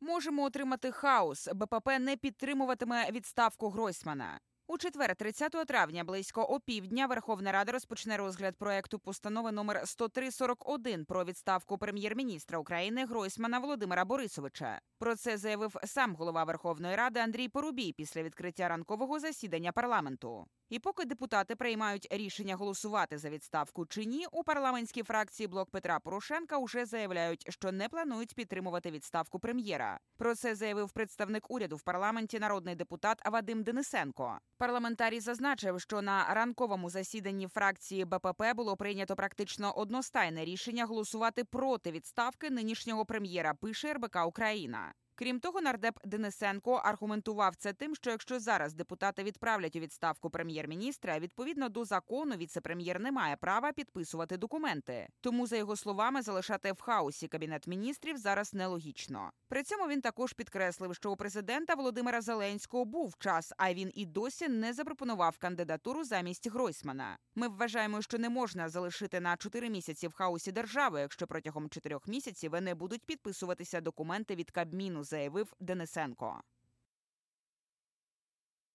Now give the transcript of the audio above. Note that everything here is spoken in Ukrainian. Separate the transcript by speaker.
Speaker 1: Можемо отримати хаос. БПП не підтримуватиме відставку Гройсмана. У четвер, 30 травня, близько опівдня, Верховна Рада розпочне розгляд проекту постанови номер 10341 про відставку прем'єр-міністра України Гройсмана Володимира Борисовича. Про це заявив сам голова Верховної Ради Андрій Порубій після відкриття ранкового засідання парламенту. І поки депутати приймають рішення голосувати за відставку чи ні, у парламентській фракції блок Петра Порошенка вже заявляють, що не планують підтримувати відставку прем'єра. Про це заявив представник уряду в парламенті народний депутат Вадим Денисенко. Парламентарій зазначив, що на ранковому засіданні фракції БПП було прийнято практично одностайне рішення голосувати проти відставки нинішнього прем'єра. Пише РБК Україна. Крім того, нардеп Денисенко аргументував це тим, що якщо зараз депутати відправлять у відставку прем'єр-міністра, відповідно до закону віце-прем'єр не має права підписувати документи. Тому, за його словами, залишати в хаосі кабінет міністрів зараз нелогічно. При цьому він також підкреслив, що у президента Володимира Зеленського був час, а він і досі не запропонував кандидатуру замість Гройсмана. Ми вважаємо, що не можна залишити на чотири місяці в хаосі державу, якщо протягом чотирьох місяців не будуть підписуватися документи від Кабміну, заявив Денисенко.